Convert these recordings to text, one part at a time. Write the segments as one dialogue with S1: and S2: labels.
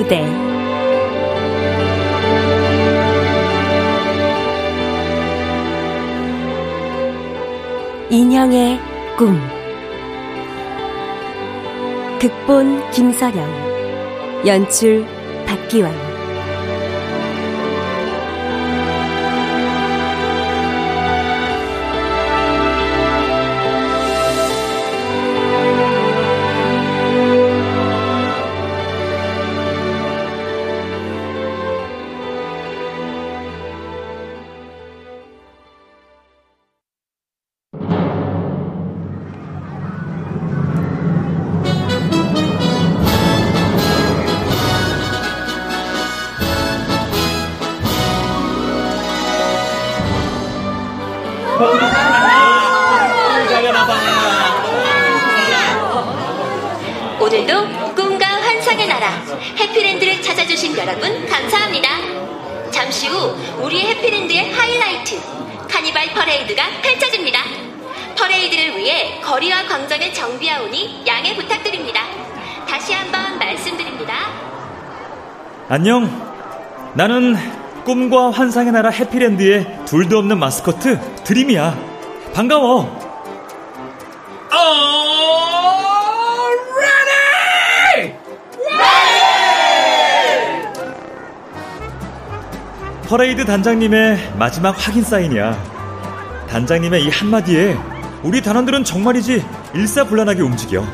S1: 무대. 인형의 꿈. 극본 김서령. 연출 박기환
S2: 나는 꿈과 환상의 나라 해피랜드의 둘도 없는 마스코트 드림이야. 반가워. 퍼레이드 단장님의 마지막 확인 사인이야. 단장님의 이 한마디에 우리 단원들은 정말이지 일사불란하게 움직여.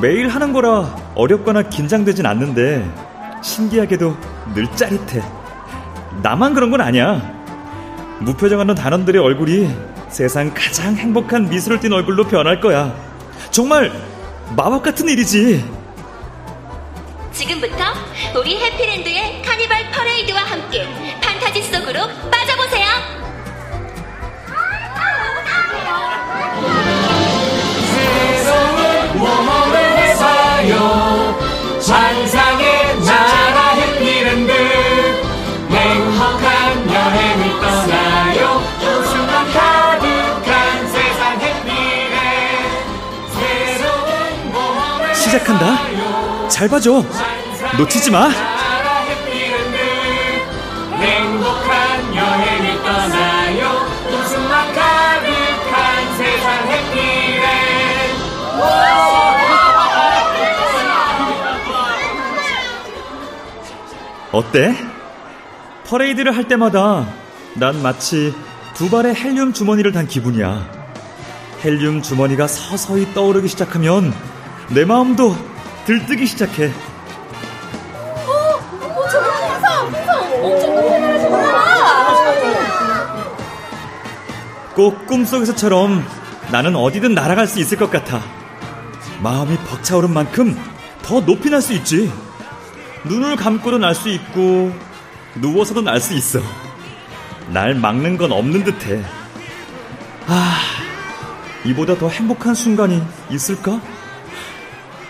S2: 매일 하는 거라 어렵거나 긴장되진 않는데 신기하게도 늘 짜릿해. 나만 그런 건 아니야. 무표정하는 단원들의 얼굴이 세상 가장 행복한 미소를 띤 얼굴로 변할 거야. 정말 마법 같은 일이지.
S3: 지금부터 우리 해피랜드의 카니발 퍼레이드와 함께 판타지 속으로 빠져보세요.
S4: 모험을 해봐요
S2: 시작한다. 잘 봐줘. 놓치지 마. 어때? 퍼레이드를 할 때마다 난 마치 두 발의 헬륨 주머니를 단 기분이야. 헬륨 주머니가 서서히 떠오르기 시작하면 내 마음도 들뜨기 시작해. 꼭 꿈속에서처럼 나는 어디든 날아갈 수 있을 것 같아. 마음이 벅차오른 만큼 더 높이 날 수 있지. 눈을 감고도 날 수 있고 누워서도 날 수 있어. 날 막는 건 없는 듯해. 아, 이보다 더 행복한 순간이 있을까?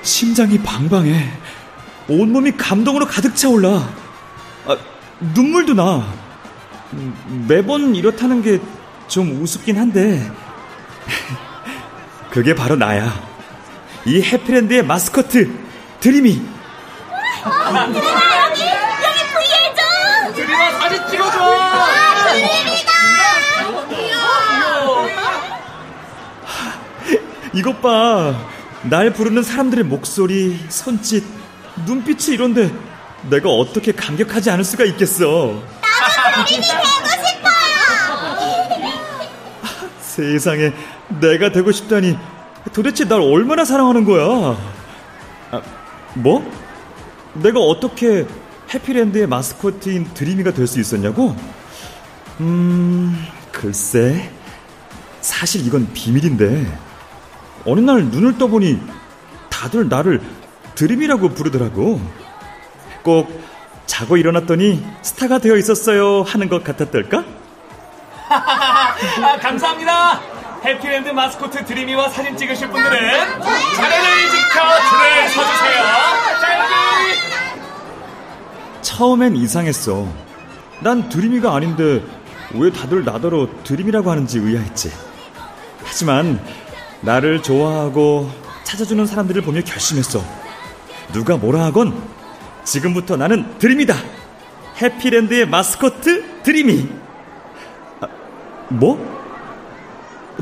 S2: 심장이 방방해. 온몸이 감동으로 가득 차올라. 아, 눈물도 나. 음, 매번 이렇다는 게 좀 우습긴 한데. 그게 바로 나야. 이 해피랜드의 마스코트, 드림이.
S4: 드림아 사진 찍어줘
S2: 이것 봐. 날 부르는 사람들의 목소리, 손짓, 눈빛이 이런데 내가 어떻게 감격하지 않을 수가 있겠어. 세상에 내가 되고 싶다니 도대체 날 얼마나 사랑하는 거야? 아, 뭐? 내가 어떻게 해피랜드의 마스코트인 드리미가 될 수 있었냐고? 음, 글쎄. 사실 이건 비밀인데 어느 날 눈을 떠보니 다들 나를 드림이라고 부르더라고. 꼭 자고 일어났더니 스타가 되어 있었어요 하는 것 같았달까?
S4: 아, 감사합니다 해피랜드 마스코트 드림이와 사진 찍으실 분들은 자리를 지켜 줄을 서주세요 자
S2: 처음엔 이상했어. 난 드림이가 아닌데 왜 다들 나더러 드림이라고 하는지 의아했지. 하지만 나를 좋아하고 찾아주는 사람들을 보며 결심했어. 누가 뭐라 하건 지금부터 나는 드림이다. 해피랜드의 마스코트 드림이. 아, 뭐?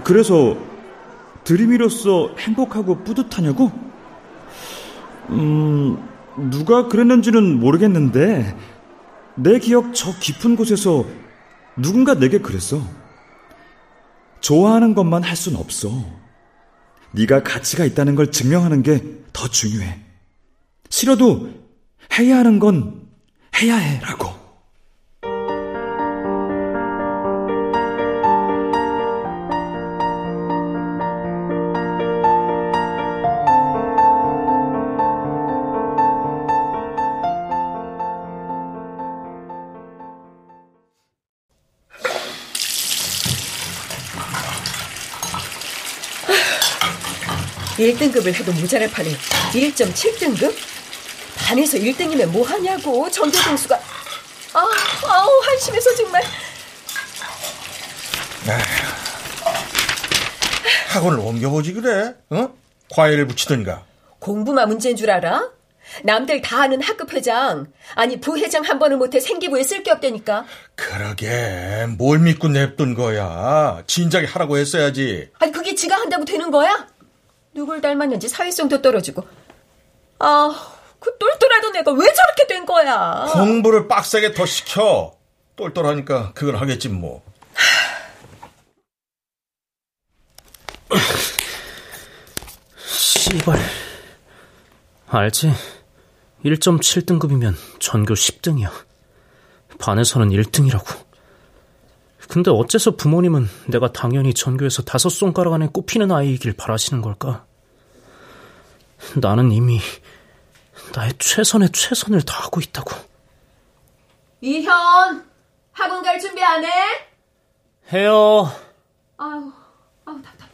S2: 그래서 드림이로서 행복하고 뿌듯하냐고? 음, 누가 그랬는지는 모르겠는데 내 기억 저 깊은 곳에서 누군가 내게 그랬어. 좋아하는 것만 할 순 없어. 네가 가치가 있다는 걸 증명하는 게 더 중요해. 싫어도 해야 하는 건 해야 해라고.
S5: (1등급을) 해도 모자랄 판에 (1.7등급) 반에서 1등이면 뭐 하냐고. 전교 등수가. 아, 아우 한심해서 정말.
S6: 학원을 옮겨보지 그래? 어? 과외를 붙이든가.
S5: 공부만 문제인 줄 알아? 남들 다 아는 학급 회장. 아니 부회장 한 번을 못해 생기부에 쓸 게 없다니까.
S6: 그러게. 뭘 믿고 냅둔 거야? 진작에 하라고 했어야지.
S5: 아니 그게 지가 한다고 되는 거야? 누굴 닮았는지 사회성도 떨어지고 아, 그 똘똘하던 애가 왜 저렇게 된 거야?
S6: 공부를 빡세게 더 시켜 똘똘하니까 그걸 하겠지 뭐
S7: 씨발. 알지? 1.7등급이면 전교 10등이야. 반에서는 1등이라고. 근데 어째서 부모님은 내가 당연히 전교에서 다섯 손가락 안에 꼽히는 아이이길 바라시는 걸까? 나는 이미 나의 최선의 최선을 다하고 있다고.
S5: 이현, 학원 갈 준비 안 해?
S7: 해요.
S5: 아유, 아유 답답해.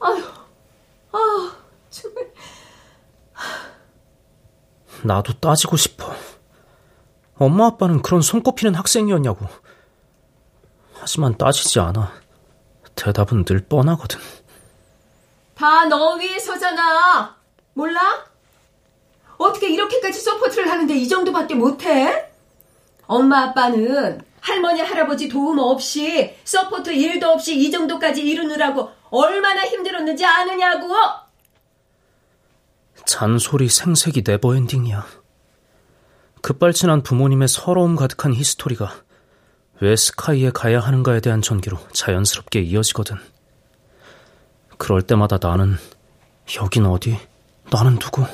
S5: 아유, 아유, 정말.
S7: 나도 따지고 싶어. 엄마 아빠는 그런 손꼽히는 학생이었냐고. 하지만 따지지 않아. 대답은 늘 뻔하거든.
S5: 다 너 위해서잖아. 몰라? 어떻게 이렇게까지 서포트를 하는데 이 정도밖에 못해? 엄마 아빠는 할머니 할아버지 도움 없이 서포트 일도 없이 이 정도까지 이루느라고 얼마나 힘들었는지 아느냐고.
S7: 잔소리 생색이 네버엔딩이야. 급발진한 부모님의 서러움 가득한 히스토리가 왜 스카이에 가야 하는가에 대한 전기로 자연스럽게 이어지거든. 그럴 때마다 나는 여긴 어디? 나는 누구?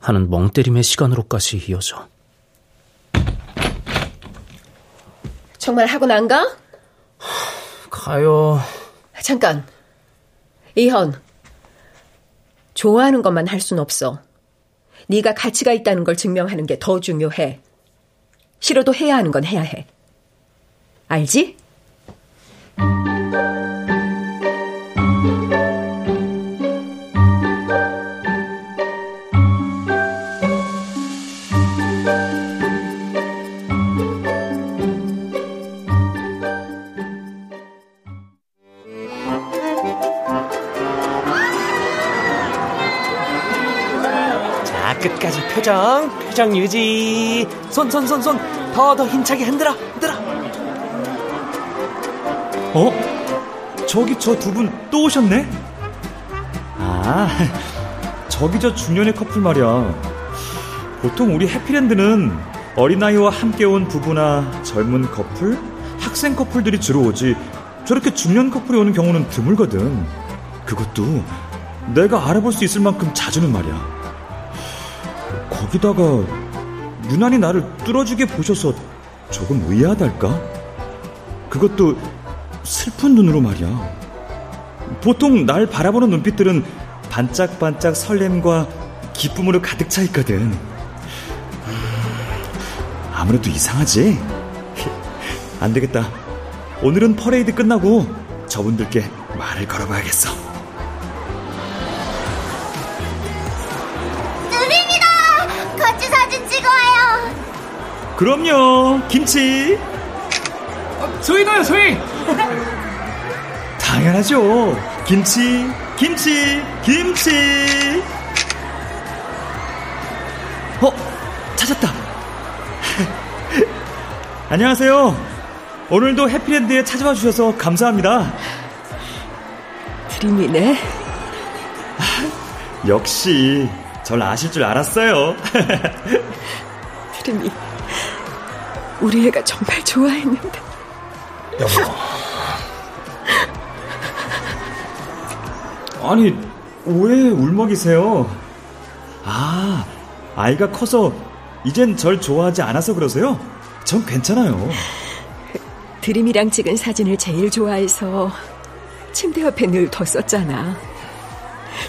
S7: 하는 멍때림의 시간으로까지 이어져.
S5: 정말 학원 안 가?
S7: 가요.
S5: 잠깐. 이현. 좋아하는 것만 할 순 없어. 네가 가치가 있다는 걸 증명하는 게 더 중요해. 싫어도 해야 하는 건 해야 해. 알지?
S8: 자, 끝까지 표정, 표정 유지. 손, 손, 손, 손. 더, 더 힘차게 흔들어, 흔들 어.
S2: 어? 저기 저 두 분 또 오셨네? 아, 저기 저 중년의 커플 말이야. 보통 우리 해피랜드는 어린아이와 함께 온 부부나 젊은 커플, 학생 커플들이 주로 오지 저렇게 중년 커플이 오는 경우는 드물거든. 그것도 내가 알아볼 수 있을 만큼 자주는 말이야. 거기다가 유난히 나를 뚫어지게 보셔서 조금 의아하달까? 그것도 슬픈 눈으로 말이야. 보통 날 바라보는 눈빛들은 반짝반짝 설렘과 기쁨으로 가득 차 있거든. 아무래도 이상하지? 안 되겠다. 오늘은 퍼레이드 끝나고 저분들께 말을 걸어봐야겠어.
S9: 드림이다! 같이 사진 찍어요.
S2: 그럼요, 김치.
S4: 소희가요, 소희!
S2: 당연하죠. 김치, 김치, 김치. 어, 찾았다. 안녕하세요. 오늘도 해피랜드에 찾아와 주셔서 감사합니다.
S5: 드림이네.
S2: 역시 절 아실 줄 알았어요.
S5: 드림이 우리 애가 정말 좋아했는데.
S6: 여보.
S2: 아니, 왜 울먹이세요? 아, 아이가 커서 이젠 절 좋아하지 않아서 그러세요? 전 괜찮아요.
S5: 드림이랑 찍은 사진을 제일 좋아해서 침대 옆에 늘 뒀었잖아.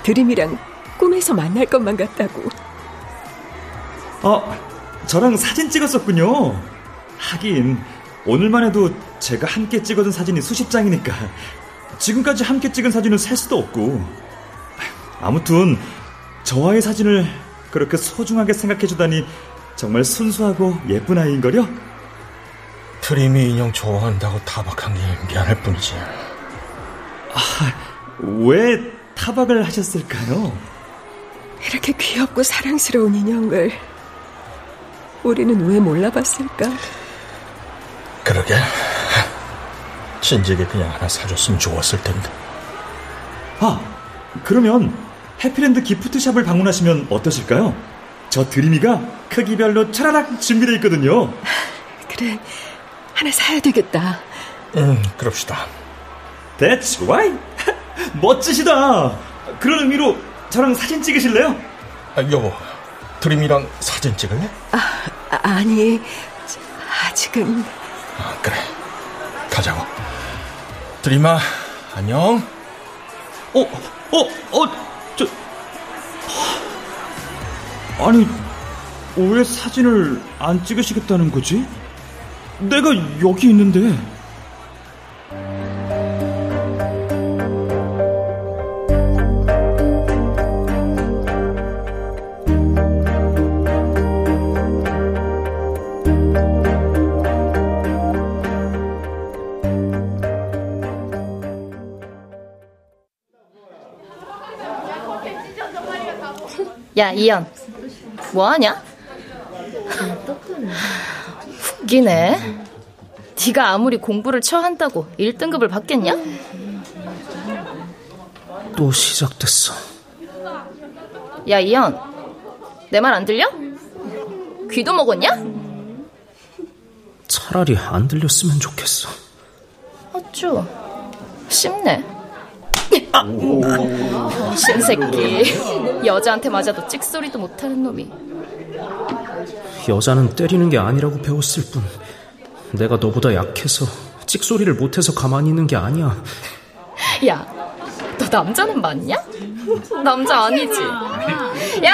S5: 드림이랑 꿈에서 만날 것만 같다고.
S2: 아, 저랑 사진 찍었었군요. 하긴, 오늘만 해도 제가 함께 찍어둔 사진이 수십 장이니까 지금까지 함께 찍은 사진은 셀 수도 없고. 아무튼, 저와의 사진을 그렇게 소중하게 생각해주다니 정말 순수하고 예쁜 아이인걸요?
S6: 프리미 인형 좋아한다고 타박한 게 미안할 뿐이지.
S2: 아, 왜 타박을 하셨을까요?
S5: 이렇게 귀엽고 사랑스러운 인형을 우리는 왜 몰라봤을까?
S6: 그러게. 진작에 그냥 하나 사줬으면 좋았을 텐데.
S2: 아, 그러면 해피랜드 기프트샵을 방문하시면 어떠실까요? 저 드림이가 크기별로 차라락 준비되어 있거든요.
S5: 그래, 하나 사야 되겠다.
S6: 음, 그럽시다.
S2: That's right. 멋지시다. 그런 의미로 저랑 사진 찍으실래요?
S6: 아, 여보, 드림이랑 사진 찍을래?
S5: 아, 아니, 아직은.
S6: 아, 그래. 가자고. 드림아, 안녕.
S2: 어, 어, 어, 저. 아니, 왜 사진을 안 찍으시겠다는 거지? 내가 여기 있는데.
S10: 야, 이연. 뭐하냐? 웃기네. 네가 아무리 공부를 처한다고 1등급을 받겠냐?
S7: 또 시작됐어.
S10: 야, 이연. 내말 안 들려? 귀도 먹었냐?
S7: 차라리 안 들렸으면 좋겠어.
S10: 어쭈. 쉽네. 신새끼. 여자한테 맞아도 찍소리도 못하는 놈이.
S7: 여자는 때리는 게 아니라고 배웠을 뿐. 내가 너보다 약해서 찍소리를 못해서 가만히 있는 게 아니야.
S10: 야, 너 남자는 맞냐? 남자 아니지? 야,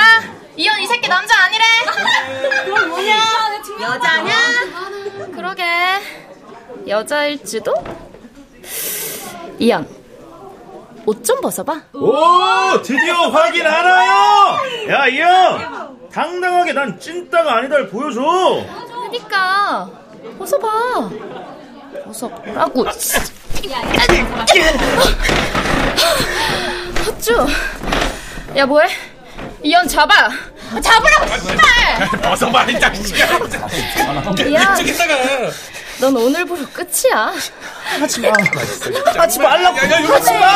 S10: 이현 이 새끼 남자 아니래. 그럼 뭐냐? 여자냐? 그러게 여자일지도? 이현 옷 좀 벗어봐.
S11: 오, 드디어 확인하나요? 야, 이 형! 당당하게 난 찐따가 아니다를 보여줘!
S10: 그니까, 벗어봐. 벗어보라고. 어쭈. 야, 뭐해? 이현 잡아. 잡으라고, 씨발!
S11: 벗어봐, 이 자식아!
S10: 야.
S11: 이쪽에다가!
S10: 넌 오늘부로 끝이야.
S11: 하지 마. 하지 말라고! 야, 야, 하지 마!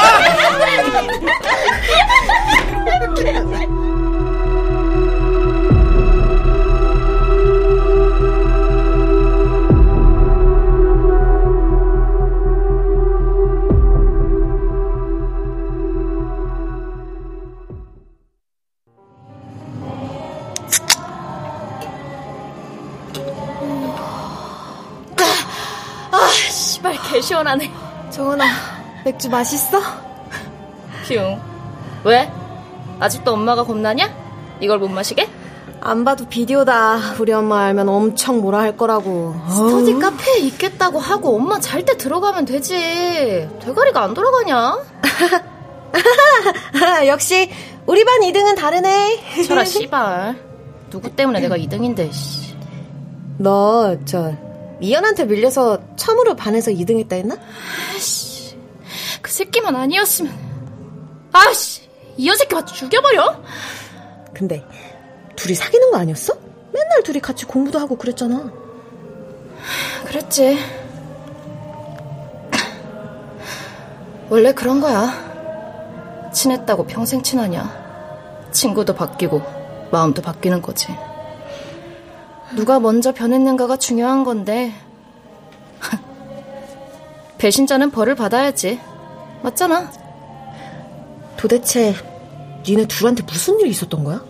S10: 시원하네.
S12: 정은아, 맥주 맛있어?
S10: 흉. 왜? 아직도 엄마가 겁나냐? 이걸 못 마시게?
S12: 안 봐도 비디오다. 우리 엄마 알면 엄청 뭐라 할 거라고.
S10: 스터디 카페에 있겠다고 하고 엄마 잘 때 들어가면 되지. 대가리가 안 돌아가냐?
S12: 역시 우리 반 2등은 다르네.
S10: 저라 씨발. 누구 때문에 내가 2등인데. 씨.
S12: 너저 미연한테 밀려서 처음으로 반에서 2등 했다 했나?
S10: 아씨. 그 새끼만 아니었으면. 아씨. 이 여새끼 맞 죽여버려?
S12: 근데 둘이 사귀는 거 아니었어? 맨날 둘이 같이 공부도 하고 그랬잖아.
S10: 그랬지. 원래 그런 거야. 친했다고 평생 친하냐. 친구도 바뀌고 마음도 바뀌는 거지. 누가 먼저 변했는가가 중요한 건데 배신자는 벌을 받아야지. 맞잖아.
S12: 도대체 니네 둘한테 무슨 일이 있었던 거야?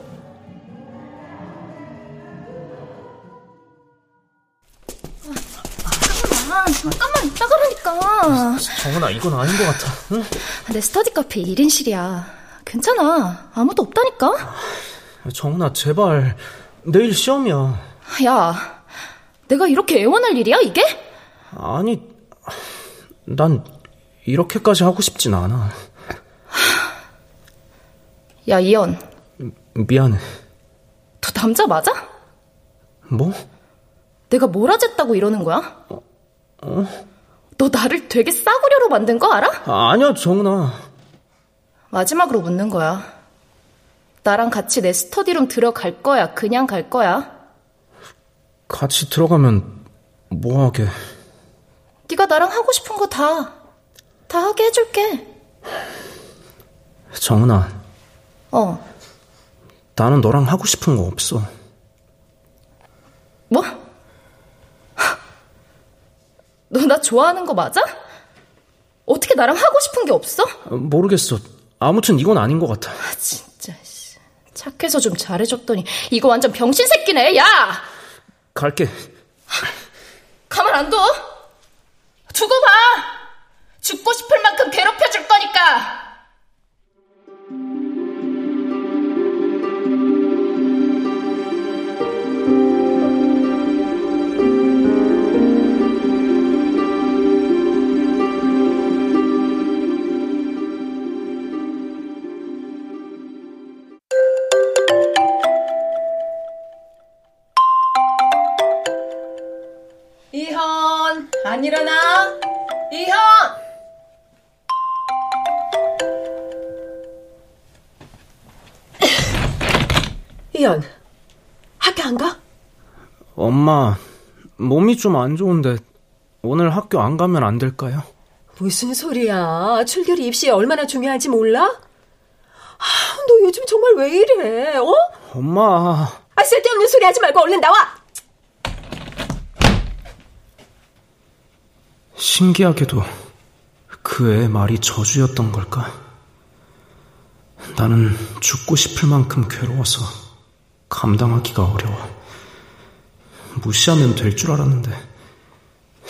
S10: 아, 잠깐만 있다 그러니까.
S7: 정은아, 이건 아닌 것 같아. 응?
S10: 내 스터디 카페 1인실이야. 괜찮아. 아무도 없다니까?
S7: 정은아, 제발. 내일 시험이야.
S10: 야, 내가 이렇게 애원할 일이야, 이게?
S7: 아니, 난 이렇게까지 하고 싶진 않아.
S10: 야, 이현.
S7: 미안해.
S10: 너 남자 맞아?
S7: 뭐?
S10: 내가 뭘 하졌다고 이러는 거야?
S7: 어?
S10: 너 나를 되게 싸구려로 만든 거 알아?
S7: 아, 아니야, 정은아.
S10: 마지막으로 묻는 거야. 나랑 같이 내 스터디룸 들어갈 거야? 그냥 갈 거야?
S7: 같이 들어가면 뭐 하게?
S10: 네가 나랑 하고 싶은 거 다, 다 하게 해줄게.
S7: 정은아.
S10: 어.
S7: 나는 너랑 하고 싶은 거 없어.
S10: 뭐? 너 나 좋아하는 거 맞아? 어떻게 나랑 하고 싶은 게 없어?
S7: 모르겠어. 아무튼 이건 아닌 것 같아.
S10: 아, 진짜. 착해서 좀 잘해줬더니 이거 완전 병신 새끼네. 야!
S7: 갈게.
S10: 가만 안 둬.
S7: 몸이 좀 안 좋은데 오늘 학교 안 가면 안 될까요?
S5: 무슨 소리야. 출결이 입시에 얼마나 중요한지 몰라? 아, 너 요즘 정말 왜 이래, 어?
S7: 엄마.
S5: 아, 쓸데없는 소리 하지 말고 얼른 나와!
S7: 신기하게도 그애 말이 저주였던 걸까? 나는 죽고 싶을 만큼 괴로워서 감당하기가 어려워. 무시하면 될 줄 알았는데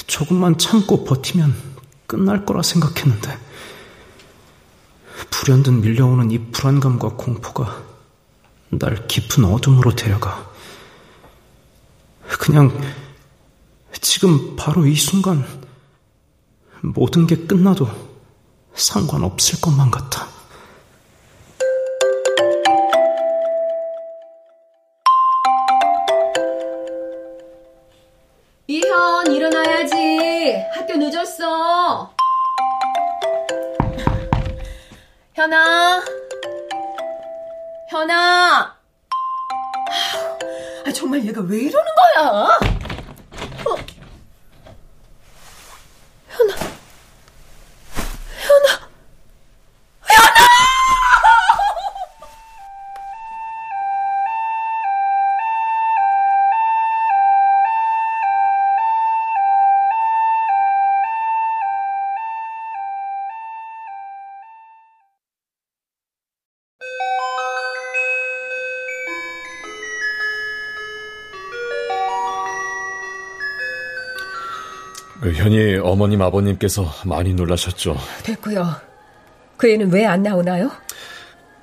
S7: 조금만 참고 버티면 끝날 거라 생각했는데 불현듯 밀려오는 이 불안감과 공포가 날 깊은 어둠으로 데려가. 그냥 지금 바로 이 순간 모든 게 끝나도 상관없을 것만 같아.
S5: 이현, 일어나야지. 학교 늦었어. 현아. 현아. 아, 정말 얘가 왜 이러는 거야?
S13: 현이 어머님 아버님께서 많이 놀라셨죠.
S5: 됐고요. 그 애는 왜 안 나오나요?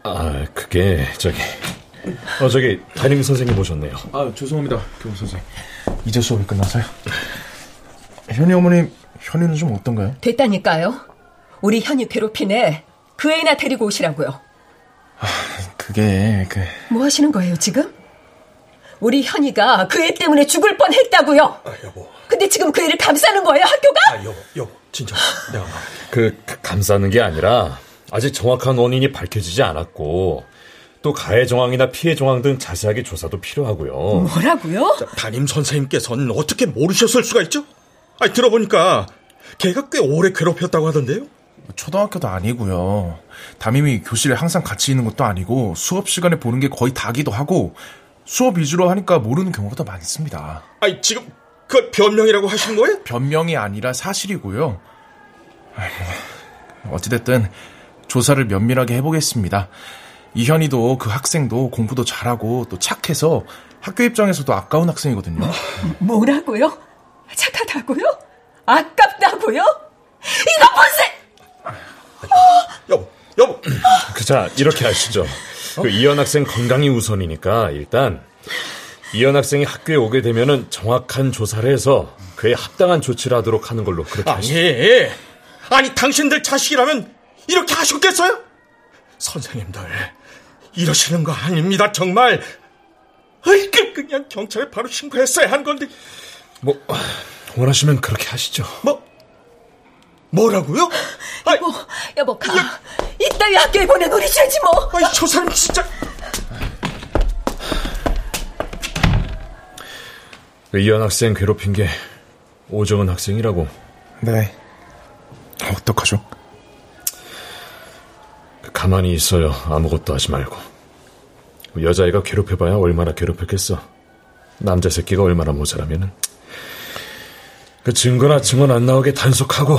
S13: 아, 그게 저기 어 저기 담임 선생님 오셨네요.
S6: 아, 죄송합니다. 교무 선생. 이제 수업이 끝나서요. 현이 어머님, 현이는 좀 어떤가요?
S5: 됐다니까요. 우리 현이 괴롭히네. 그 애나 데리고 오시라고요.
S6: 아, 그게 그
S5: 뭐 하시는 거예요, 지금? 우리 현이가 그 애 때문에 죽을 뻔 했다고요.
S6: 아, 여보.
S5: 근데 지금 그 애를 감싸는 거예요, 학교가?
S6: 아, 여보, 여보. 진짜 내가
S13: 그 감싸는 게 아니라 아직 정확한 원인이 밝혀지지 않았고 또 가해 정황이나 피해 정황 등 자세하게 조사도 필요하고요.
S5: 뭐라고요?
S14: 담임 선생님께서는 어떻게 모르셨을 수가 있죠? 아니, 들어보니까 걔가 꽤 오래 괴롭혔다고 하던데요?
S6: 초등학교도 아니고요. 담임이 교실에 항상 같이 있는 것도 아니고 수업 시간에 보는 게 거의 다기도 하고 수업 위주로 하니까 모르는 경우가 더 많습니다.
S14: 아니, 지금 그 변명이라고 하시는 거예요?
S6: 변명이 아니라 사실이고요. 아이고, 어찌됐든 조사를 면밀하게 해보겠습니다. 이현이도 그 학생도 공부도 잘하고 또 착해서 학교 입장에서도 아까운 학생이거든요.
S5: 뭐라고요? 착하다고요? 아깝다고요? 이거 보세!
S14: 여보, 여보.
S13: 자, 이렇게 하시죠. 그 이현 학생 건강이 우선이니까 일단 이현 학생이 학교에 오게 되면은 정확한 조사를 해서 그에 합당한 조치를 하도록 하는 걸로 그렇게 하시죠.
S14: 아니, 아니 당신들 자식이라면 이렇게 하셨겠어요? 선생님들 이러시는 거 아닙니다 정말. 아이 그 그냥 경찰에 바로 신고했어야 한 건데.
S13: 뭐 원하시면 그렇게 하시죠.
S14: 뭐 뭐라고요?
S5: 여보, 여보 가. 이따위 학교에 보내놓으셔야지 뭐.
S14: 아이 저 사람 진짜.
S13: 그 이현 학생 괴롭힌 게 오정은 학생이라고.
S6: 네. 어떡하죠?
S13: 가만히 있어요. 아무것도 하지 말고. 여자애가 괴롭혀봐야 얼마나 괴롭혔겠어. 남자 새끼가 얼마나 모자라면은. 그 증거나 증언 안 나오게 단속하고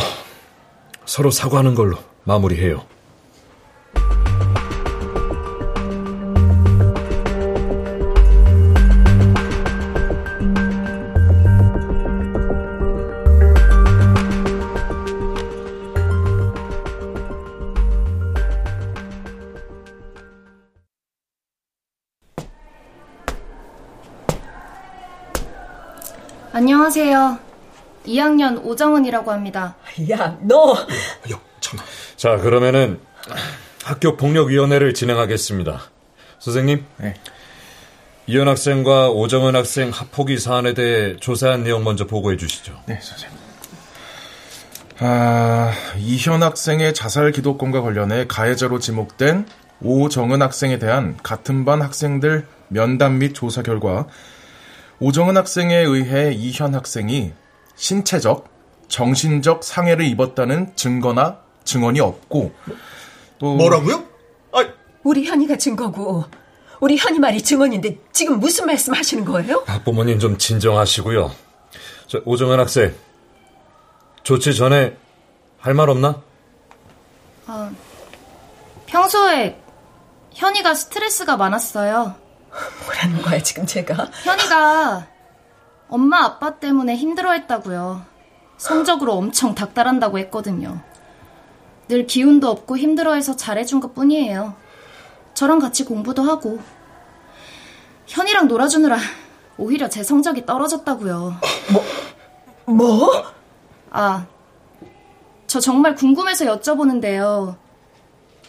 S13: 서로 사과하는 걸로 마무리해요.
S10: 안녕하세요. 2학년 오정은이라고 합니다.
S5: 야, 너.
S14: 야, 참.
S13: 자, 그러면은 학교 폭력위원회를 진행하겠습니다. 선생님.
S6: 네.
S13: 이현 학생과 오정은 학생 합폭이 사안에 대해 조사한 내용 먼저 보고해 주시죠.
S6: 네, 선생님. 아, 이현 학생의 자살 기도권과 관련해 가해자로 지목된 오정은 학생에 대한 같은 반 학생들 면담 및 조사 결과 오정은 학생에 의해 이현 학생이 신체적, 정신적 상해를 입었다는 증거나 증언이 없고 또
S14: 뭐라고요? 아,
S5: 우리 현이가 증거고 우리 현이 말이 증언인데 지금 무슨 말씀 하시는 거예요?
S13: 학부모님 좀 진정하시고요. 저 오정은 학생 조치 전에 할 말 없나?
S10: 어, 평소에 현이가 스트레스가 많았어요.
S5: 뭐라는 거야 지금 제가?
S10: 현이가 엄마 아빠 때문에 힘들어했다고요. 성적으로 엄청 닥달한다고 했거든요. 늘 기운도 없고 힘들어해서 잘해준 것 뿐이에요. 저랑 같이 공부도 하고. 현이랑 놀아주느라 오히려 제 성적이 떨어졌다고요.
S5: 뭐? 뭐?
S10: 아, 저 정말 궁금해서 여쭤보는데요.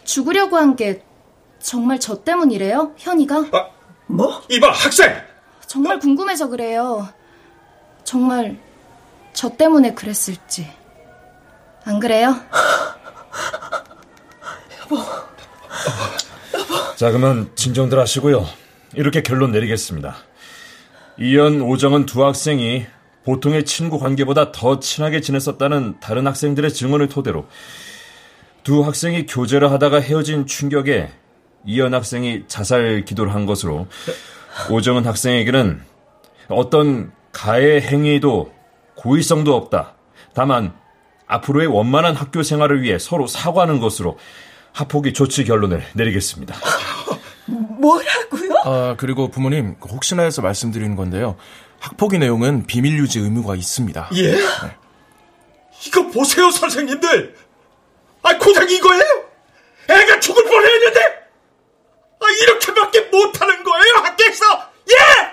S10: 죽으려고 한 게 정말 저 때문이래요? 현이가?
S14: 아,
S5: 뭐?
S14: 이봐, 학생!
S10: 정말 궁금해서 그래요. 정말 저 때문에 그랬을지. 안 그래요?
S5: 여보.
S13: 자, 그러면 진정들 하시고요. 이렇게 결론 내리겠습니다. 이현, 오정은 두 학생이 보통의 친구 관계보다 더 친하게 지냈었다는 다른 학생들의 증언을 토대로 두 학생이 교제를 하다가 헤어진 충격에 이현 학생이 자살 기도를 한 것으로 오정은 학생에게는 어떤 가해 행위도 고의성도 없다. 다만 앞으로의 원만한 학교 생활을 위해 서로 사과하는 것으로 합폭이 조치 결론을 내리겠습니다.
S5: 뭐라고요?
S6: 아, 그리고 부모님, 혹시나 해서 말씀드리는 건데요. 학폭위 내용은 비밀 유지 의무가 있습니다.
S14: 예? 네. 이거 보세요, 선생님들! 아, 고작 이거예요? 애가 죽을 뻔했는데! 아, 이렇게밖에 못하는 거예요, 학교에서! 예!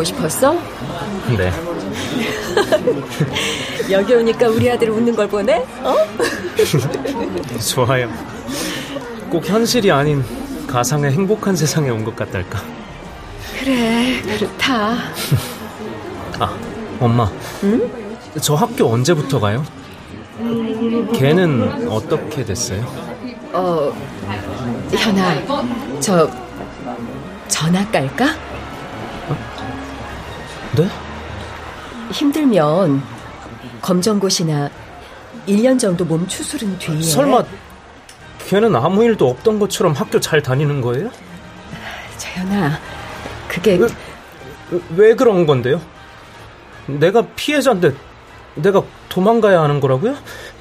S5: 오고 싶었어?
S7: 네.
S5: 여기 오니까 우리 아들 웃는 걸 보네? 어?
S7: 좋아요. 꼭 현실이 아닌 가상의 행복한 세상에 온 것 같달까.
S5: 그래, 그렇다.
S7: 아, 엄마.
S5: 응?
S7: 저 학교 언제부터 가요? 걔는 어떻게 됐어요?
S5: 어, 현아, 저 전화 깔까? 힘들면 검정고시나 1년 정도 몸 추스른 뒤에
S7: 설마 걔는 아무 일도 없던 것처럼 학교 잘 다니는 거예요?
S5: 재현아, 그게
S7: 왜, 왜 그런 건데요? 내가 피해자인데 내가 도망가야 하는 거라고요?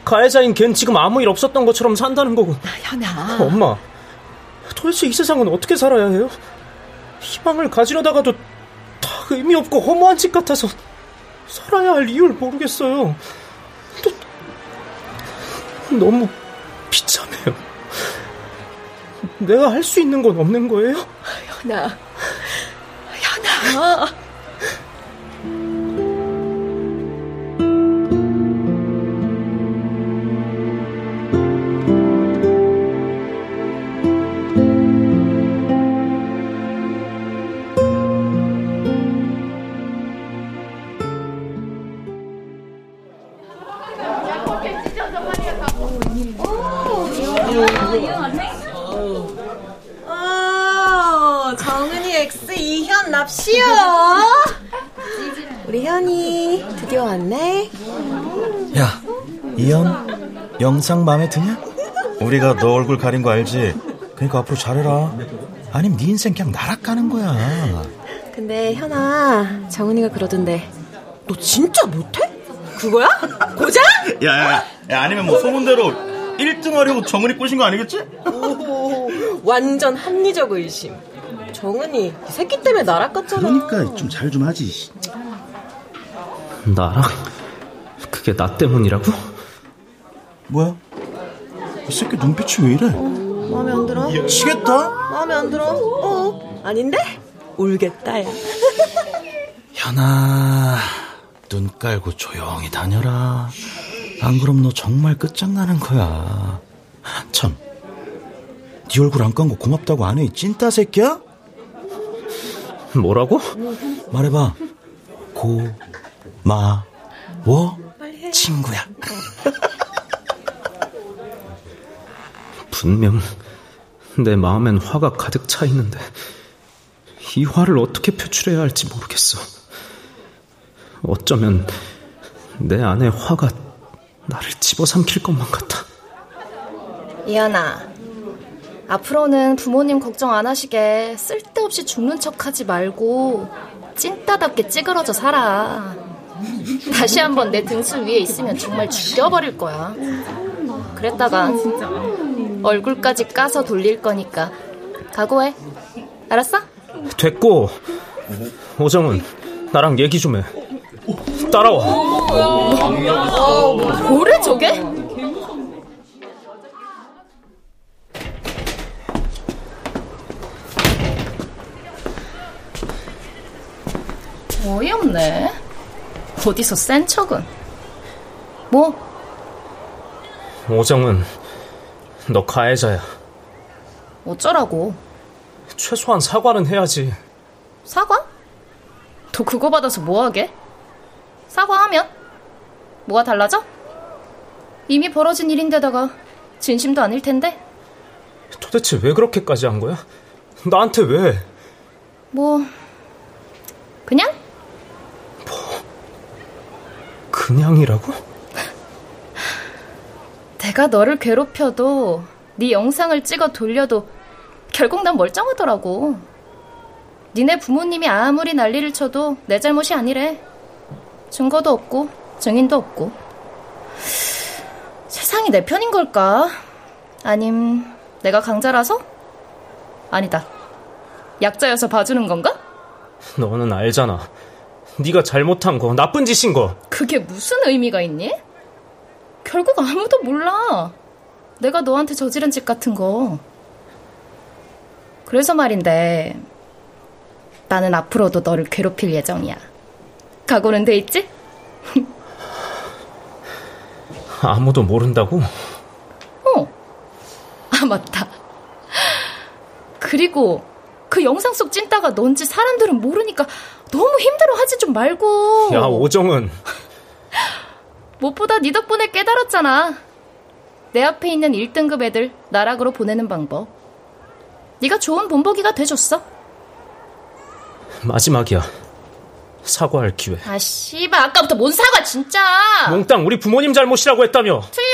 S7: 가해자인 걘 지금 아무 일 없었던 것처럼 산다는 거고.
S5: 현아.
S7: 엄마, 도대체 이 세상은 어떻게 살아야 해요? 희망을 가지려다가도 다 의미 없고 허무한 짓 같아서 살아야 할 이유를 모르겠어요. 또 너무 비참해요. 내가 할 수 있는 건 없는 거예요?
S5: 현아, 현아.
S12: 이현,
S11: 영상 마음에 드냐? 우리가 너 얼굴 가린 거 알지? 그러니까 앞으로 잘해라. 아니면 네 인생 그냥 날아가는 거야.
S12: 근데 현아, 정은이가 그러던데 너 진짜 못해? 그거야? 고작?
S11: 야, 야, 야, 아니면 뭐 소문대로 1등 하려고 정은이 꼬신 거 아니겠지?
S12: 오, 완전 합리적 의심. 정은이 이 새끼 때문에 날아갔잖아.
S11: 그러니까 좀 잘좀 하지.
S7: 나랑? 그게 나 때문이라고?
S11: 뭐야? 이 새끼 눈빛이 왜 이래?
S12: 마음에 안 들어?
S11: 미치겠다?
S12: 마음에 안 들어? 어? 아닌데? 울겠다, 야.
S11: 현아, 눈 깔고 조용히 다녀라. 안 그럼 너 정말 끝장나는 거야. 참, 네 얼굴 안 깐 거 고맙다고 안 해, 이 찐따 새끼야?
S7: 뭐라고?
S11: 말해봐. 고, 마, 워, 친구야.
S7: 분명 내 마음엔 화가 가득 차 있는데 이 화를 어떻게 표출해야 할지 모르겠어. 어쩌면 내 안에 화가 나를 집어삼킬 것만 같아.
S10: 이하나, 앞으로는 부모님 걱정 안 하시게 쓸데없이 죽는 척 하지 말고 찐따답게 찌그러져 살아. 다시 한번 내 등수 위에 있으면 정말 죽여버릴 거야. 그랬다가 얼굴까지 까서 돌릴 거니까 각오해. 알았어?
S7: 됐고 오정은 나랑 얘기 좀 해. 따라와.
S10: 어, 뭐래 저게? 어이없네. 어디서 센 척은. 뭐?
S7: 오정은 너 가해자야.
S10: 어쩌라고?
S7: 최소한 사과는 해야지.
S10: 사과? 너 그거 받아서 뭐하게? 사과하면? 뭐가 달라져? 이미 벌어진 일인데다가 진심도 아닐 텐데?
S7: 도대체 왜 그렇게까지 한 거야? 나한테 왜?
S10: 뭐, 그냥?
S7: 그냥이라고?
S10: 내가 너를 괴롭혀도 네 영상을 찍어 돌려도 결국 난 멀쩡하더라고. 니네 부모님이 아무리 난리를 쳐도 내 잘못이 아니래. 증거도 없고 증인도 없고. 세상이 내 편인 걸까? 아님 내가 강자라서? 아니다. 약자여서 봐주는 건가?
S7: 너는 알잖아. 네가 잘못한 거, 나쁜 짓인 거.
S10: 그게 무슨 의미가 있니? 결국 아무도 몰라. 내가 너한테 저지른 짓 같은 거. 그래서 말인데, 나는 앞으로도 너를 괴롭힐 예정이야. 각오는 돼 있지?
S7: 아무도 모른다고?
S10: 어. 아, 맞다. 그리고 그 영상 속 찐따가 넌지 사람들은 모르니까 너무 힘들어 하지 좀 말고.
S7: 야, 오정은.
S10: 무엇보다 네 덕분에 깨달았잖아. 내 앞에 있는 1등급 애들 나락으로 보내는 방법. 네가 좋은 본보기가 돼줬어.
S7: 마지막이야. 사과할 기회.
S10: 아, 씨발. 아까부터 뭔 사과, 진짜.
S7: 몽땅 우리 부모님 잘못이라고 했다며.
S10: 틀려?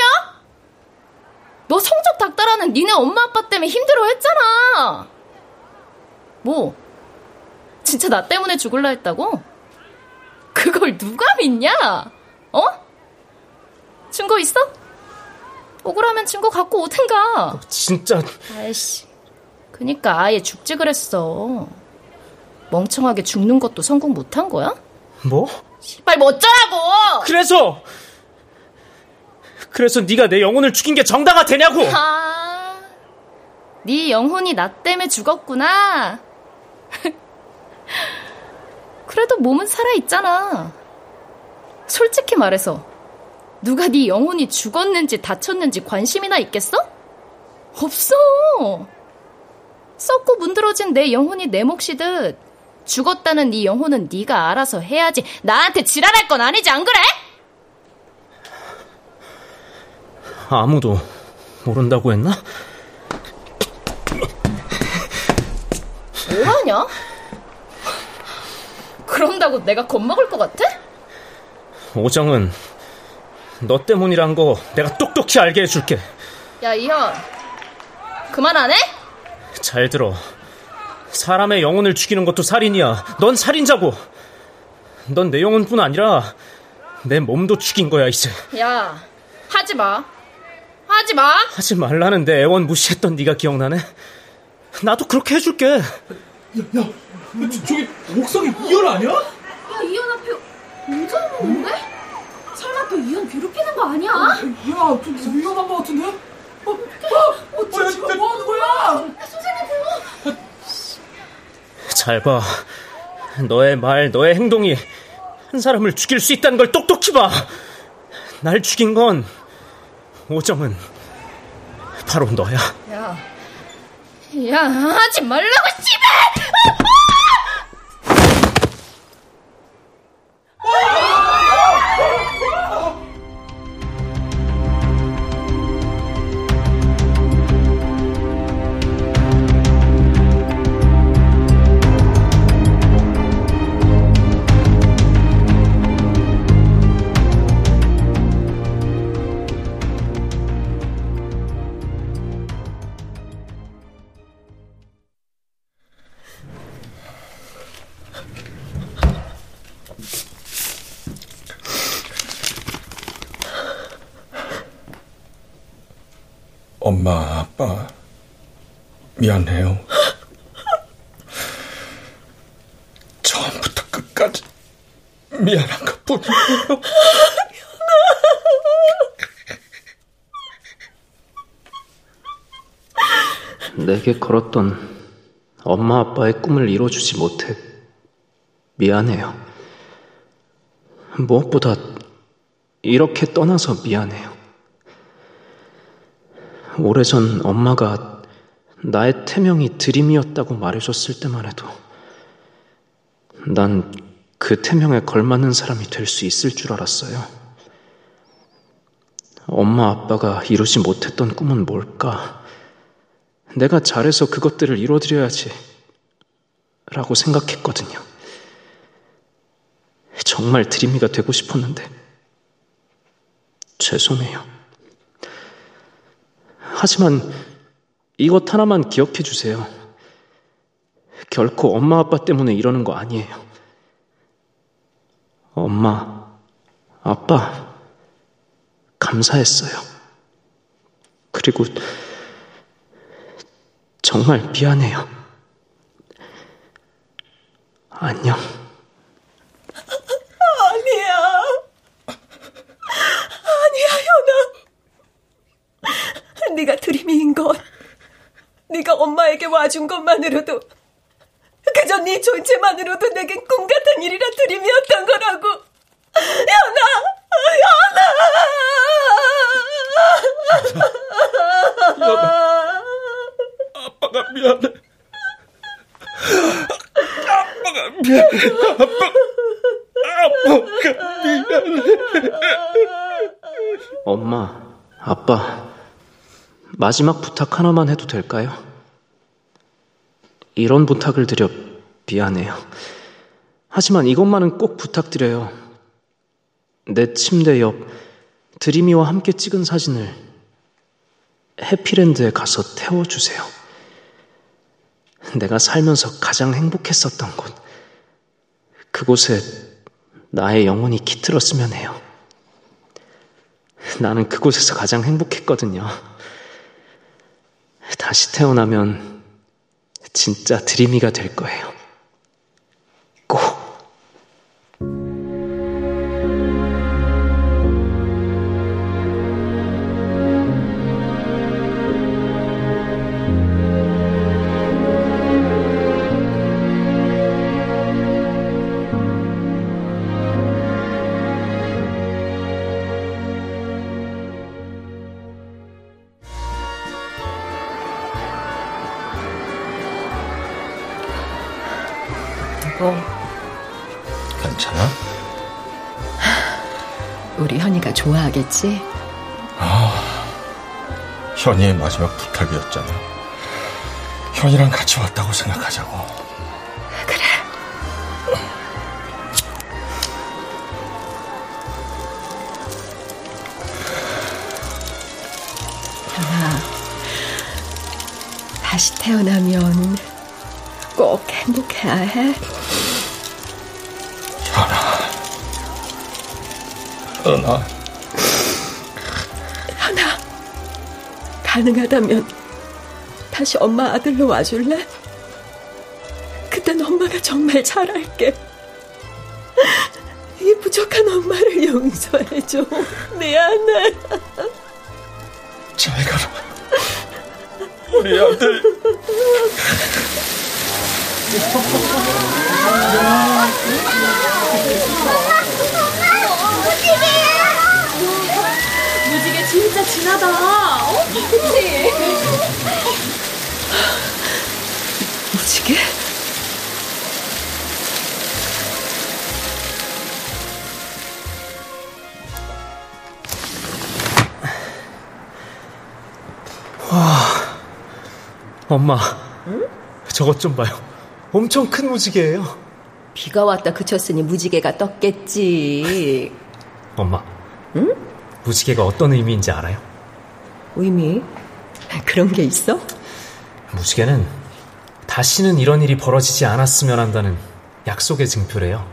S10: 너 성적 닥달하는 니네 엄마 아빠 때문에 힘들어 했잖아. 뭐? 진짜 나 때문에 죽을라 했다고? 그걸 누가 믿냐? 어? 증거 있어? 억울하면 증거 갖고 오든가.
S7: 진짜.
S10: 아이씨. 그니까 아예 죽지 그랬어. 멍청하게 죽는 것도 성공 못한 거야?
S7: 뭐?
S10: 빨리 뭐 어쩌라고!
S7: 그래서! 그래서 네가 내 영혼을 죽인 게 정당화 되냐고!
S10: 아, 네 영혼이 나 때문에 죽었구나. 그래도 몸은 살아 있잖아. 솔직히 말해서 누가 네 영혼이 죽었는지 다쳤는지 관심이나 있겠어? 없어. 썩고 문드러진 내 영혼이 내 몫이듯 죽었다는 네 영혼은 네가 알아서 해야지. 나한테 지랄할 건 아니지 안 그래?
S7: 아무도 모른다고 했나?
S10: 뭐하냐? 그런다고 내가 겁먹을 것 같아?
S7: 오정은 너 때문이란 거 내가 똑똑히 알게 해줄게.
S10: 야 이현 그만 안 해?
S7: 잘 들어. 사람의 영혼을 죽이는 것도 살인이야. 넌 살인자고. 넌 내 영혼뿐 아니라 내 몸도 죽인 거야 이제.
S10: 야 하지 마. 하지 마.
S7: 하지 말라는데 애원 무시했던 네가 기억나네? 나도 그렇게 해줄게. 야,
S14: 야, 저기 옥상에 이현 아니야?
S5: 야, 이현 앞에 오정은 오는데? 또 이현 괴롭히는 거 아니야?
S14: 야, 좀 위험한 거 같은데? 어, 어, 어, 어, 야, 지금 뭐 하는 거야?
S5: 선생님 불러.
S7: 잘 봐. 너의 말, 너의 행동이 한 사람을 죽일 수 있다는 걸 똑똑히 봐. 날 죽인 건 오정은 바로 너야.
S10: 야, 야 하지 말라고 씨발!
S14: 엄마, 미안해요. 처음부터 끝까지 미안한 것 뿐이에요.
S15: 내게 걸었던 엄마 아빠의 꿈을 이뤄주지 못해 미안해요. 무엇보다 이렇게 떠나서 미안해요. 오래전 엄마가 나의 태명이 드림이었다고 말해줬을 때만 해도 난 그 태명에 걸맞는 사람이 될 수 있을 줄 알았어요. 엄마 아빠가 이루지 못했던 꿈은 뭘까? 내가 잘해서 그것들을 이뤄드려야지. 라고 생각했거든요. 정말 드림이가 되고 싶었는데. 죄송해요. 하지만 이것 하나만 기억해 주세요. 결코 엄마 아빠 때문에 이러는 거 아니에요. 엄마, 아빠, 감사했어요. 그리고 정말 미안해요. 안녕. 아니야. 아니야, 현아. 네가 드림이인 것.
S5: 내게 와준 것만으로도 그저 네 존재만으로도 내겐 꿈 같은 일이라 드림이었던 거라고. 연아, 연아.
S14: 연아, 아빠가 미안해. 아빠가 미안해. 아빠, 아빠가 미안해.
S15: 엄마, 아빠, 마지막 부탁 하나만 해도 될까요? 이런 부탁을 드려 미안해요. 하지만 이것만은 꼭 부탁드려요. 내 침대 옆 드리미와 함께 찍은 사진을 해피랜드에 가서 태워주세요. 내가 살면서 가장 행복했었던 곳. 그곳에 나의 영혼이 깃들었으면 해요. 나는 그곳에서 가장 행복했거든요. 다시 태어나면 진짜 드리미가 될 거예요.
S5: 좋아하겠지?
S14: 아, 현이의 마지막 부탁이었잖아. 현이랑 같이 왔다고 생각하자고.
S5: 그래. 현아, 다시 태어나면 꼭 행복해야 해.
S14: 현아.
S5: 현아, 가능하다면 다시 엄마 아들로 와줄래? 그땐 엄마가 정말 잘할게. 이 부족한 엄마를 용서해줘. 미안해.
S14: 잘 가라. 우리 아들.
S16: 무지개 진하다. 어? 그치?
S5: 무지개?
S7: 와, 엄마, 저것 좀 봐요. 엄청 큰 무지개예요.
S5: 비가 왔다 그쳤으니 무지개가 떴겠지.
S7: 엄마, 무지개가 어떤 의미인지 알아요?
S5: 의미? 그런 게 있어?
S7: 무지개는 다시는 이런 일이 벌어지지 않았으면 한다는 약속의 증표래요.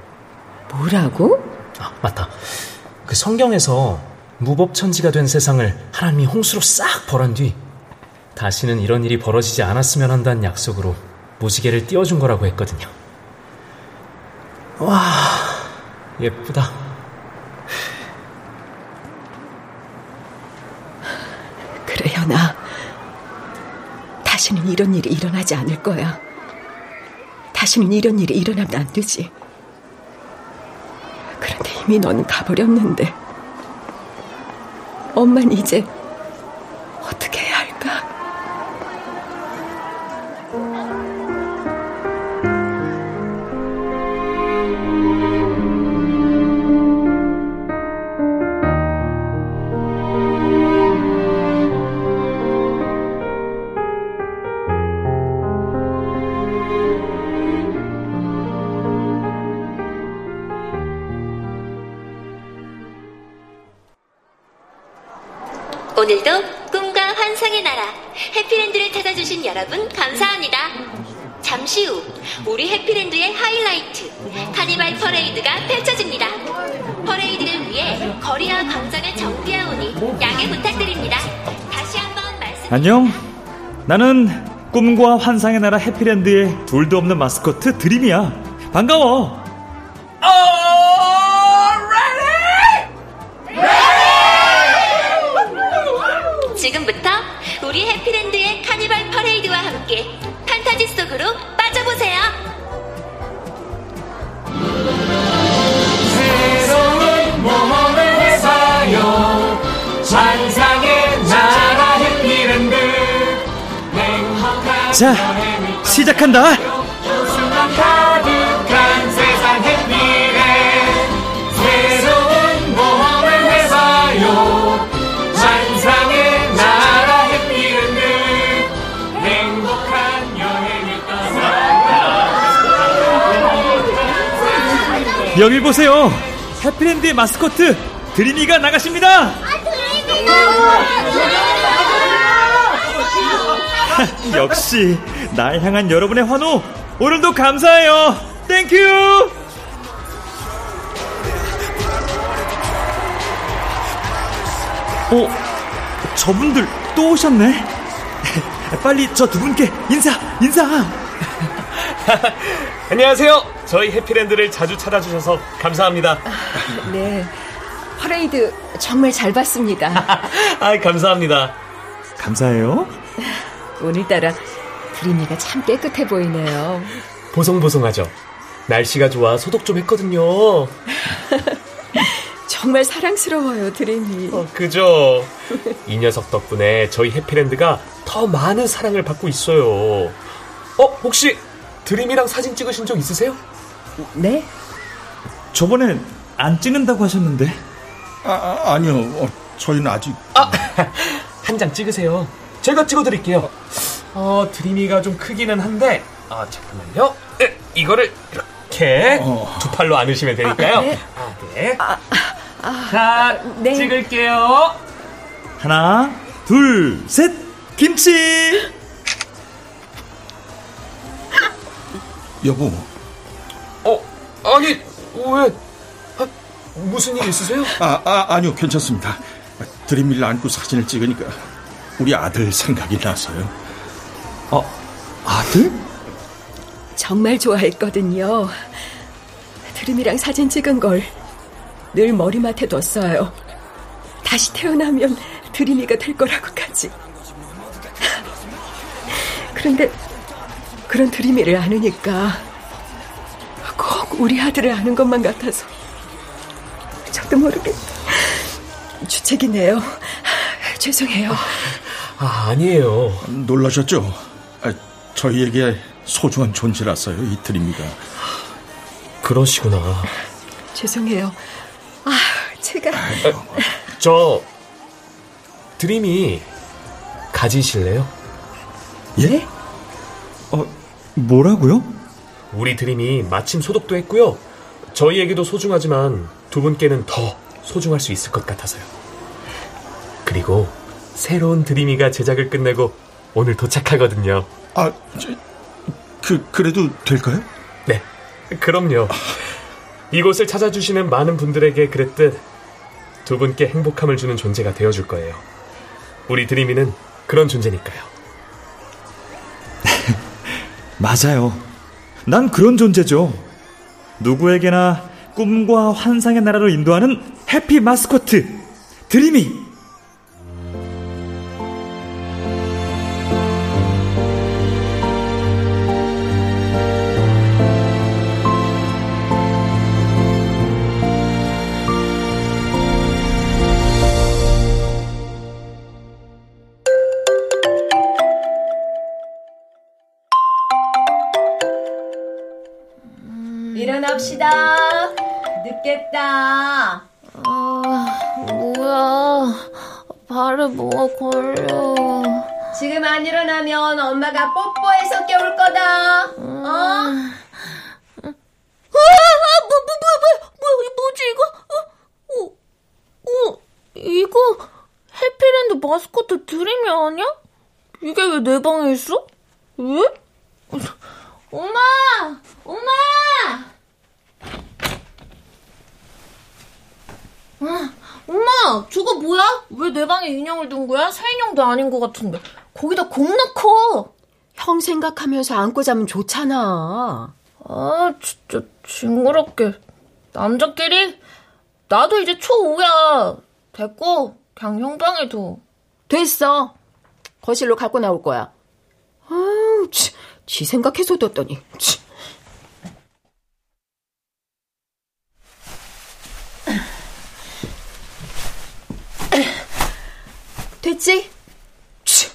S5: 뭐라고?
S7: 아, 맞다. 그 성경에서 무법천지가 된 세상을 하나님이 홍수로 싹 벌한 뒤 다시는 이런 일이 벌어지지 않았으면 한다는 약속으로 무지개를 띄워준 거라고 했거든요. 와, 예쁘다.
S5: 그래, 현아. 다시는 이런 일이 일어나지 않을 거야. 다시는 이런 일이 일어나면 안 되지. 그런데 이미 넌 가버렸는데. 엄만 이제
S2: 안녕. 나는 꿈과 환상의 나라 해피랜드의 둘도 없는 마스코트 드림이야. 반가워.
S4: 여행을 떠나
S2: 여기 보세요. 해피랜드의 마스코트 드리미가 나가십니다. 역시 날 향한 여러분의 환호 오늘도 감사해요. Thank you. 어, 저분들 또 오셨네. 빨리 저 두 분께 인사, 인사.
S4: 안녕하세요 저희 해피랜드를 자주 찾아주셔서 감사합니다
S5: 네. 퍼레이드 정말 잘 봤습니다.
S4: 아 감사합니다
S2: 감사해요.
S5: 오늘따라 드리미가 참 깨끗해 보이네요.
S4: 보송보송하죠 날씨가 좋아 소독 좀 했거든요
S5: 정말 사랑스러워요, 드림이.
S4: 어, 그죠? 이 녀석 덕분에 저희 해피랜드가 더 많은 사랑을 받고 있어요. 어, 혹시 드림이랑 사진 찍으신 적 있으세요?
S5: 네?
S2: 저번에 안 찍는다고 하셨는데.
S14: 아, 아 니요 어, 저희는 아직.
S4: 한장 찍으세요. 제가 찍어드릴게요. 어, 드림이가 좀 크기는 한데, 아, 잠깐만요. 에, 이거를 이렇게 두 팔로 안으시면 되니까요.
S5: 아, 네.
S4: 아, 네.
S5: 아,
S4: 자,
S5: 네.
S4: 찍을게요.
S2: 하나, 둘, 셋, 김치.
S14: 여보,
S4: 어, 아니, 왜? 아, 무슨 일 있으세요?
S14: 아, 아 아니요 괜찮습니다. 드림밀 안고 사진을 찍으니까 우리 아들 생각이 나서요.
S2: 어, 아들?
S5: 정말 좋아했거든요. 드림이랑 사진 찍은 걸 늘 머리맡에 뒀어요. 다시 태어나면 드림이가 될 거라고까지. 그런데 그런 드림이를 안으니까 꼭 우리 아들을 아는 것만 같아서 저도 모르게 주책이네요. 죄송해요.
S4: 아, 아니에요.
S14: 놀라셨죠? 아, 저희에게 소중한 존재라서요, 이 드림이가.
S4: 그러시구나.
S5: 죄송해요. 아, 제가
S4: 저 드림이 가지실래요?
S2: 예? 어, 뭐라고요?
S4: 우리 드림이 마침 소독도 했고요. 저희에게도 소중하지만 두 분께는 더 소중할 수 있을 것 같아서요. 그리고 새로운 드림이가 제작을 끝내고 오늘 도착하거든요.
S14: 아, 저, 그 그래도 될까요?
S4: 네, 그럼요. 이곳을 찾아주시는 많은 분들에게 그랬듯 두 분께 행복함을 주는 존재가 되어줄 거예요. 우리 드림이는 그런 존재니까요.
S2: 맞아요. 난 그런 존재죠. 누구에게나 꿈과 환상의 나라로 인도하는 해피 마스코트 드리미.
S5: 일어납시다. 늦겠다.
S9: 아, 뭐야. 발에 뭐가 걸려.
S5: 지금 안 일어나면 엄마가 뽀뽀해서 깨울 거다. 어?
S9: 아, 뭐, 뭐, 뭐, 뭐, 뭐, 뭐지, 이거? 어, 어, 어, 이거 해피랜드 마스코트 드림이 아니야? 이게 왜 내 방에 있어? 왜? 엄마! 엄마! 아, 저거 뭐야? 왜 내 방에 인형을 둔 거야? 새 인형도 아닌 것 같은데. 거기다 공 넣고.
S5: 형 생각하면서 안고 자면 좋잖아.
S9: 아, 진짜 징그럽게. 남자끼리? 나도 이제 초5야. 됐고, 그냥 형 방에 둬.
S5: 됐어. 거실로 갖고 나올 거야. 아우, 치, 지 생각해서 뒀더니. 치. 됐지? 치,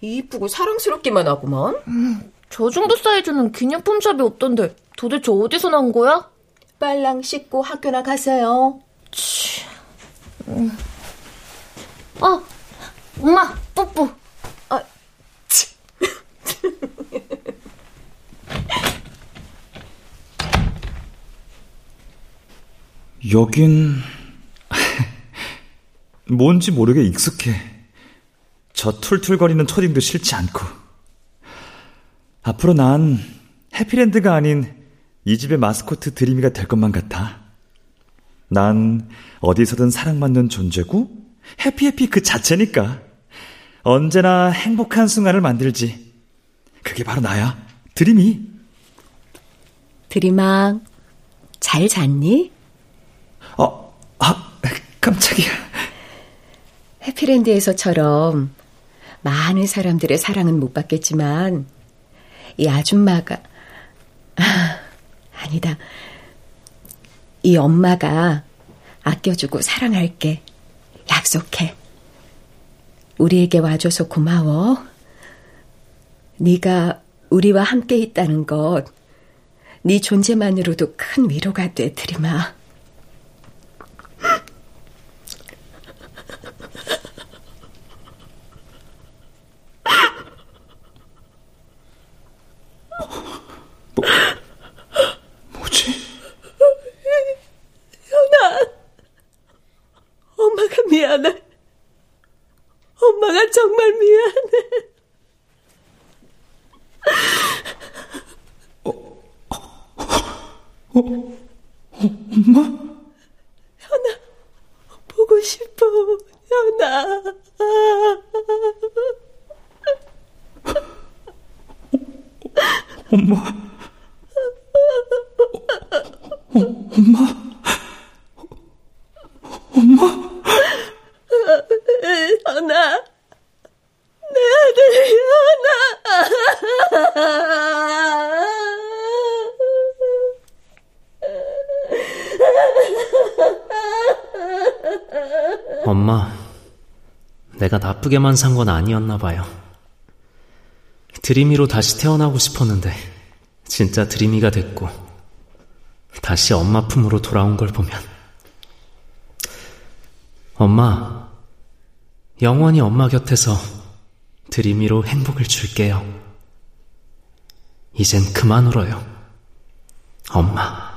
S5: 이쁘고 사랑스럽기만 하구만.
S9: 음, 저 정도 사이즈는 기념품 샵이 없던데 도대체 어디서 난 거야?
S5: 빨랑 씻고 학교나 가세요.
S9: 치. 음. 어, 엄마, 뽀뽀. 아, 치.
S2: 여긴 뭔지 모르게 익숙해. 저 툴툴거리는 초딩도 싫지 않고. 앞으로 난 해피랜드가 아닌 이 집의 마스코트 드림이가 될 것만 같아. 난 어디서든 사랑받는 존재고 해피해피 그 자체니까. 언제나 행복한 순간을 만들지. 그게 바로 나야. 드림이.
S5: 드림아, 잘 잤니?
S2: 어, 아, 깜짝이야.
S5: 해피랜드에서처럼 많은 사람들의 사랑은 못 받겠지만, 이 아줌마가, 아, 아니다. 이 엄마가 아껴주고 사랑할게. 약속해. 우리에게 와줘서 고마워. 네가 우리와 함께 있다는 것, 네 존재만으로도 큰 위로가 돼, 드림아.
S2: 뭐, 뭐지?
S5: 현아, 엄마가 미안해. 엄마가 정말 미안해.
S2: 어, 어, 엄마?
S5: 현아, 보고 싶어, 현아.
S2: 엄마. 어, 엄마. 엄마.
S5: 현아. 내 아들 현아.
S15: 엄마, 내가 나쁘게만 산 건 아니었나 봐요. 드림이로 다시 태어나고 싶었는데 진짜 드림이가 됐고 다시 엄마 품으로 돌아온 걸 보면 엄마 영원히 엄마 곁에서 드림이로 행복을 줄게요. 이젠 그만 울어요. 엄마.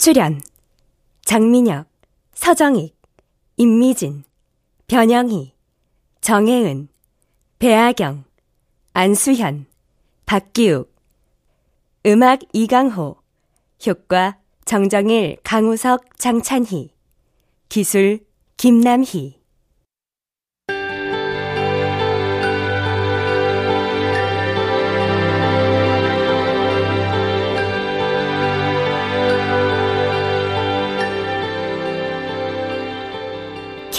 S1: 출연 장민혁, 서정익, 임미진, 변영희, 정혜은, 배아경, 안수현, 박기욱 음악 이강호 효과 정정일, 강우석, 장찬희 기술 김남희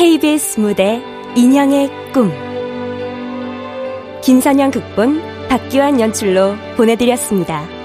S1: KBS 무대 인형의 꿈 김선영 극본 박기환 연출로 보내드렸습니다.